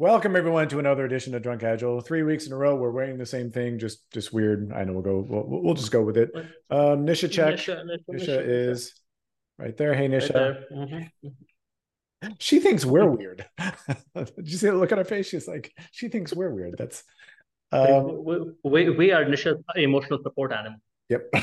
Welcome everyone to another edition of Drunk Agile. Three weeks in a row, we're wearing the same thing. Just, just weird. I know we'll go. We'll, we'll just go with it. Um, Nisha check. Nisha, Nisha, Nisha, Nisha is right there. Hey Nisha. Right mm-hmm. She thinks we're weird. Did you see the look on her face? She's like, she thinks we're weird. That's. Um, we, we, we are Nisha's emotional support animal. Yep. uh,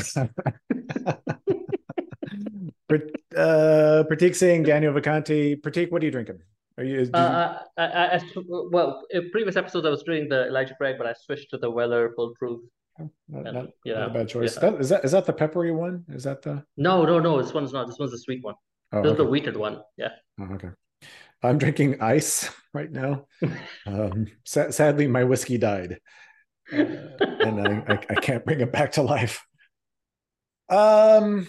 Prateek Singh, Daniel Vacanti. Prateek, what are you drinking? Are you? Uh, I, I, I, well, in previous episodes I was doing the Elijah Craig, but I switched to the Weller Full Proof. Oh, not, and, not, yeah, not a bad choice. Yeah. That, is that is that the peppery one? Is that the? No, no, no. This one's not. This one's the sweet one. Oh, this okay. is the wheated one. Yeah. Oh, okay. I'm drinking ice right now. um, sa- sadly, my whiskey died, uh, and I, I, I can't bring it back to life. Um,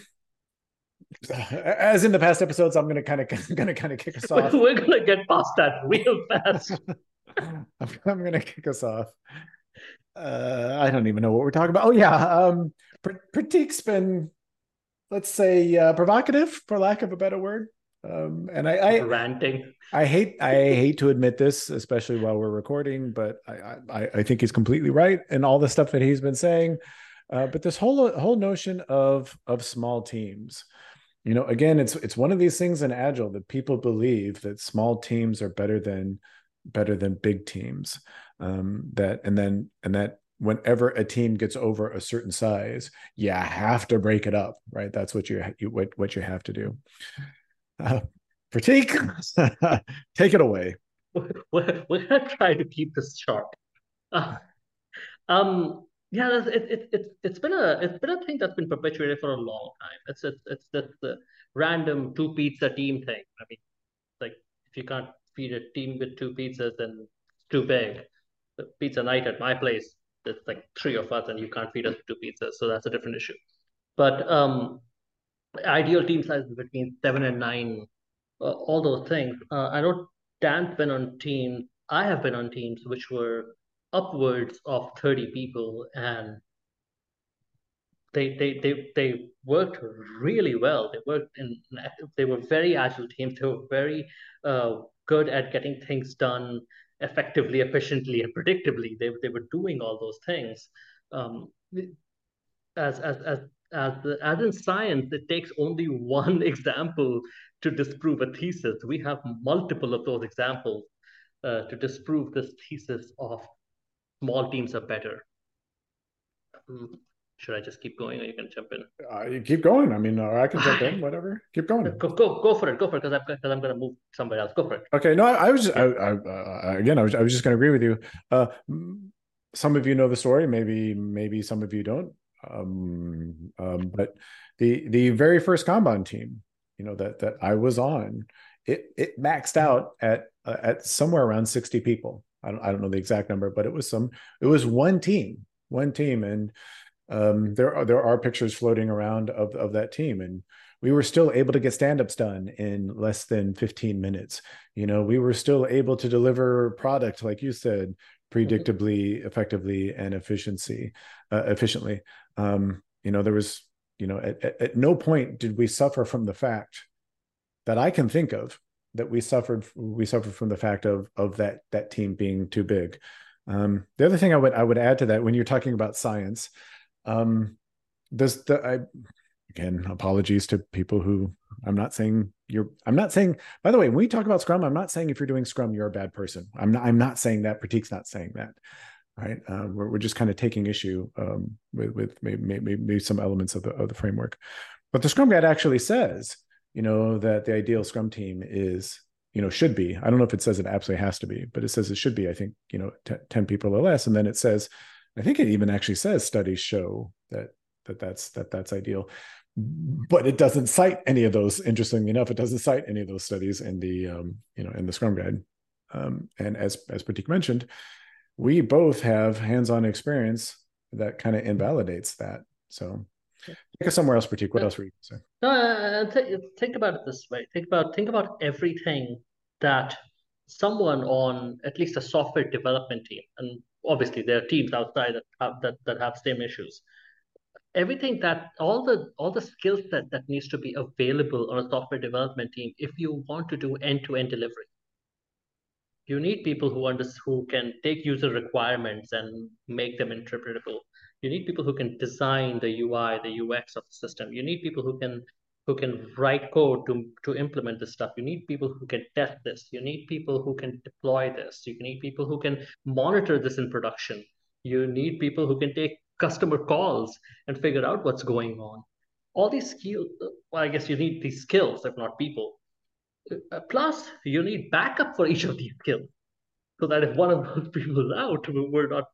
as in the past episodes, I'm gonna kind of gonna kind of kick us off. We're gonna get past that real fast. I'm, I'm, gonna kick us off. Uh, I don't even know what we're talking about. Oh yeah, um, Prateek's been, let's say, uh, provocative, for lack of a better word. Um, and I, I ranting. I hate I hate to admit this, especially while we're recording, but I I, I think he's completely right in all the stuff that he's been saying. Uh, but this whole whole notion of of small teams, you know again it's it's one of these things in agile that people believe that small teams are better than better than big teams. Um, that and then and that whenever a team gets over a certain size you have to break it up right? That's what you, you what, what you have to do. Uh, Prateek, take it away. We're, we're gonna try to keep this sharp uh, um yeah, it, it, it, it's been a it's been a thing that's been perpetuated for a long time. It's it's it's the, the random two pizza team thing. I mean, like if you can't feed a team with two pizzas, then it's too big. Pizza night at my place, there's like three of us, and you can't feed us two pizzas, so that's a different issue. But um, ideal team size is between seven and nine, uh, all those things. Uh, I know Dan's been on teams. I have been on teams which were upwards of 30 people and they they they they worked really well. They worked in they were very agile teams. They were very uh, good at getting things done effectively efficiently and predictably. They, they were doing all those things. Um, as as as as, as in science it takes only one example to disprove a thesis. We have multiple of those examples uh, to disprove this thesis of small teams are better. Hmm. Should I just keep going, or you can jump in? Uh, you keep going. I mean, I can jump in. Whatever. Keep going. Go, go, go for it. Go for it, because I'm because I'm going to move somewhere else. Go for it. Okay. No, I, I was just, I, I uh, again, I was, I was just going to agree with you. Uh, some of you know the story. Maybe, maybe some of you don't. Um, um, but the the very first Kanban team, you know that that I was on, it it maxed out at uh, at somewhere around sixty people. I don't, I don't know the exact number, but it was some, it was one team, one team. And um, there are, there are pictures floating around of, of that team. And we were still able to get stand-ups done in less than 15 minutes. You know, we were still able to deliver product, like you said, predictably, effectively, and efficiency, uh, efficiently. Um, you know, there was, you know, at, at, at no point did we suffer from the fact that I can think of that we suffered we suffered from the fact of of that that team being too big. Um, the other thing I would I would add to that when you're talking about science, um, the I again apologies to people who I'm not saying you're I'm not saying by the way when we talk about Scrum I'm not saying if you're doing Scrum you're a bad person. I'm not I'm not saying that. Prateek's not saying that right? Uh, we're, we're just kind of taking issue um, with with maybe, maybe, maybe some elements of the of the framework. But the Scrum Guide actually says you know, that the ideal scrum team is, you know, should be. I don't know if it says it absolutely has to be, but it says it should be, I think, you know, t- 10 people or less. And then it says, I think it even actually says studies show that that that's that that's ideal but it doesn't cite any of those interestingly enough it doesn't cite any of those studies in the um, you know in the scrum guide um, and as as Prateek mentioned we both have hands-on experience that kind of invalidates that so Take us somewhere else, Prateek. What else were you saying? No, uh, uh, th- think about it this way. Think about think about everything that someone on at least a software development team, and obviously there are teams outside that have that, that have same issues. Everything that all the all the skill set that needs to be available on a software development team if you want to do end to end delivery. You need people who under, who can take user requirements and make them interpretable. You need people who can design the UI, the UX of the system. You need people who can who can write code to, to implement this stuff. You need people who can test this. You need people who can deploy this. You need people who can monitor this in production. You need people who can take customer calls and figure out what's going on. All these skills, well, I guess you need these skills, if not people. Uh, plus, you need backup for each of these skills. So that if one of those people is out, we're not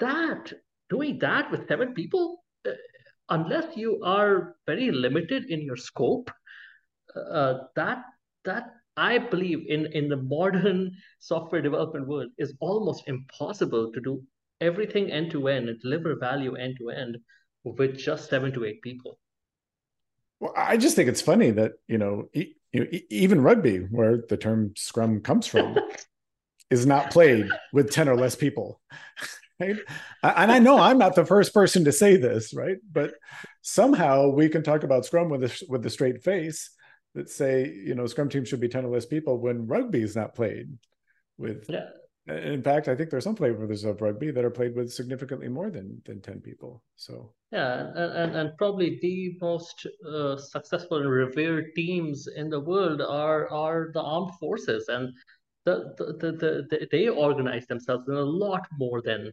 that doing that with seven people, uh, unless you are very limited in your scope, uh, that that I believe in in the modern software development world is almost impossible to do everything end to end and deliver value end to end with just seven to eight people. Well, I just think it's funny that you know you know, even rugby, where the term scrum comes from, is not played with 10 or less people. Right? And I know I'm not the first person to say this, right? But somehow we can talk about scrum with a, with a straight face that say, you know, scrum team should be 10 or less people when rugby is not played with yeah in fact, I think there's some flavors of rugby that are played with significantly more than than ten people. So yeah, and and, and probably the most uh, successful and revered teams in the world are are the armed forces, and the the, the, the, the they organize themselves in a lot more than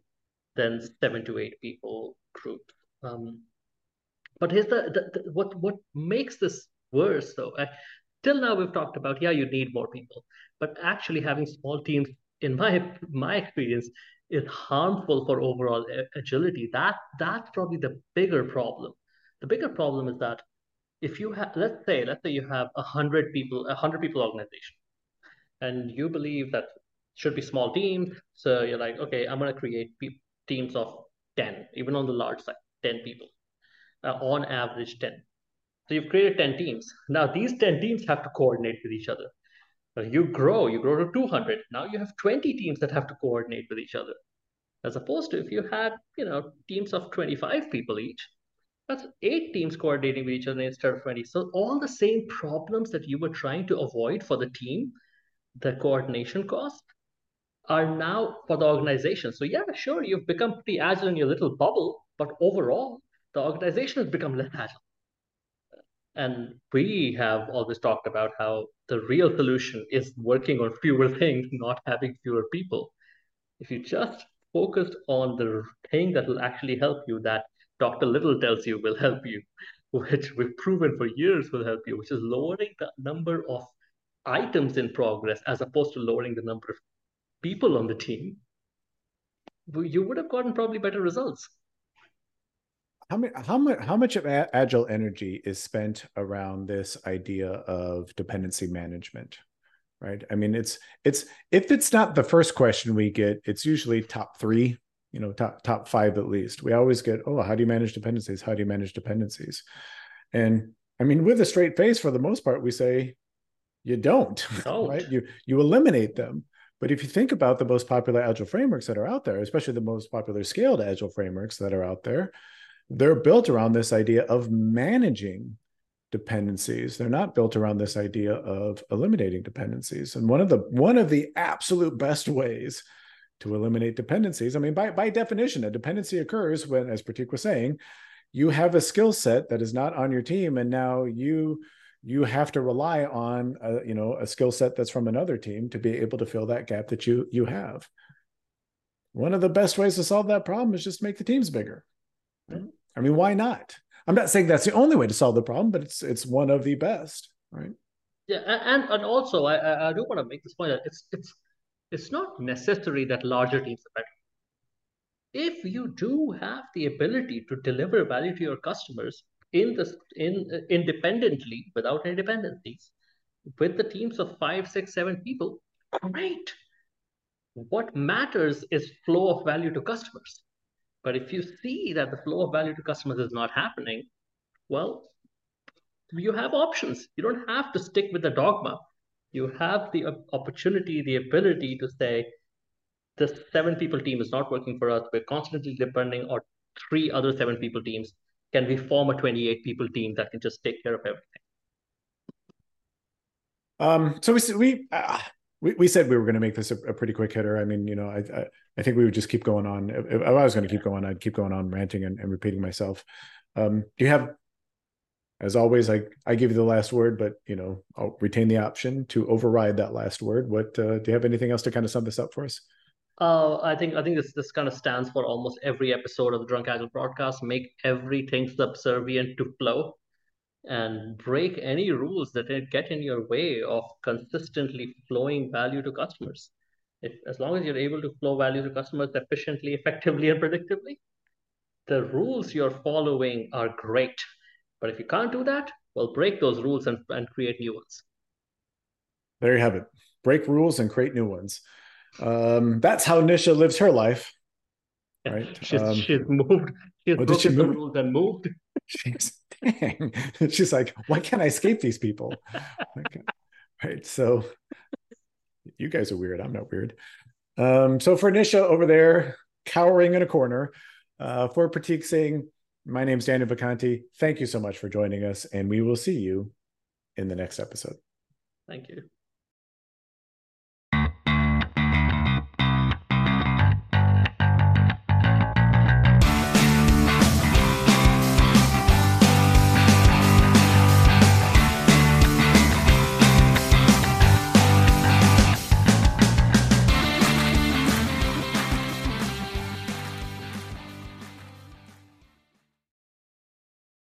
than seven to eight people groups. Um, but here's the, the, the, what what makes this worse though. I, till now we've talked about yeah you need more people, but actually having small teams in my my experience is harmful for overall agility that that's probably the bigger problem the bigger problem is that if you have let's say let's say you have a hundred people a hundred people organization and you believe that should be small teams so you're like okay i'm to create teams of 10 even on the large side 10 people uh, on average 10 so you've created 10 teams now these 10 teams have to coordinate with each other you grow, you grow to 200. Now you have 20 teams that have to coordinate with each other. As opposed to if you had, you know, teams of 25 people each, that's eight teams coordinating with each other instead of 20. So all the same problems that you were trying to avoid for the team, the coordination cost, are now for the organization. So yeah, sure, you've become pretty agile in your little bubble, but overall, the organization has become less agile. And we have always talked about how the real solution is working on fewer things, not having fewer people. If you just focused on the thing that will actually help you, that Dr. Little tells you will help you, which we've proven for years will help you, which is lowering the number of items in progress as opposed to lowering the number of people on the team, you would have gotten probably better results. How much how much how much of agile energy is spent around this idea of dependency management right? I mean it's it's if it's not the first question we get it's usually top three you know top top five at least. We always get oh how do you manage dependencies? How do you manage dependencies? And i mean with a straight face for the most part we say you don't, don't. right? You you eliminate them but if you think about the most popular agile frameworks that are out there especially the most popular scaled agile frameworks that are out there they're built around this idea of managing dependencies. They're not built around this idea of eliminating dependencies. And one of the one of the absolute best ways to eliminate dependencies i mean by, by definition a dependency occurs when as Prateek was saying you have a skill set that is not on your team and now you you have to rely on a, you know a skill set that's from another team to be able to fill that gap that you you have one of the best ways to solve that problem is just make the teams bigger. I mean, why not? I'm not saying that's the only way to solve the problem, but it's it's one of the best, right? Yeah, and and also I I do want to make this point that it's it's it's not necessary that larger teams are better. If you do have the ability to deliver value to your customers in this in uh, independently without any dependencies, with the teams of five, six, seven people, great. What matters is flow of value to customers. But if you see that the flow of value to customers is not happening, well, you have options. You don't have to stick with the dogma. You have the uh, opportunity, the ability to say, this seven people team is not working for us. We're constantly depending on three other seven people teams. Can we form a 28 people team that can just take care of everything? Um, so we we uh, we, we said we were going to make this a, a, pretty quick hitter. I mean, you know, I, I, I think we would just keep going on. If, if I was going to keep going, I'd keep going on ranting and, and repeating myself. Um, do you have, as always, I, I give you the last word, but you know, I'll retain the option to override that last word. What, uh, do you have anything else to kind of sum this up for us? Uh, I think I think this this kind of stands for almost every episode of the Drunk Agile broadcast. Make everything subservient to flow and break any rules that get in your way of consistently flowing value to customers. If, as long as you're able to flow value to customers efficiently, effectively, and predictably, the rules you're following are great. But if you can't do that, well, break those rules and, and create new ones. There you have it. Break rules and create new ones. Um, that's how Nisha lives her life. Right. she's, um, she's moved. She's broken she move? rules and moved. She's dang. She's like, why can't I escape these people? right. So you guys are weird. I'm not weird. Um, so for Nisha over there, cowering in a corner, uh, for Prateek Singh, my name is Daniel Vacanti. Thank you so much for joining us, and we will see you in the next episode. Thank you.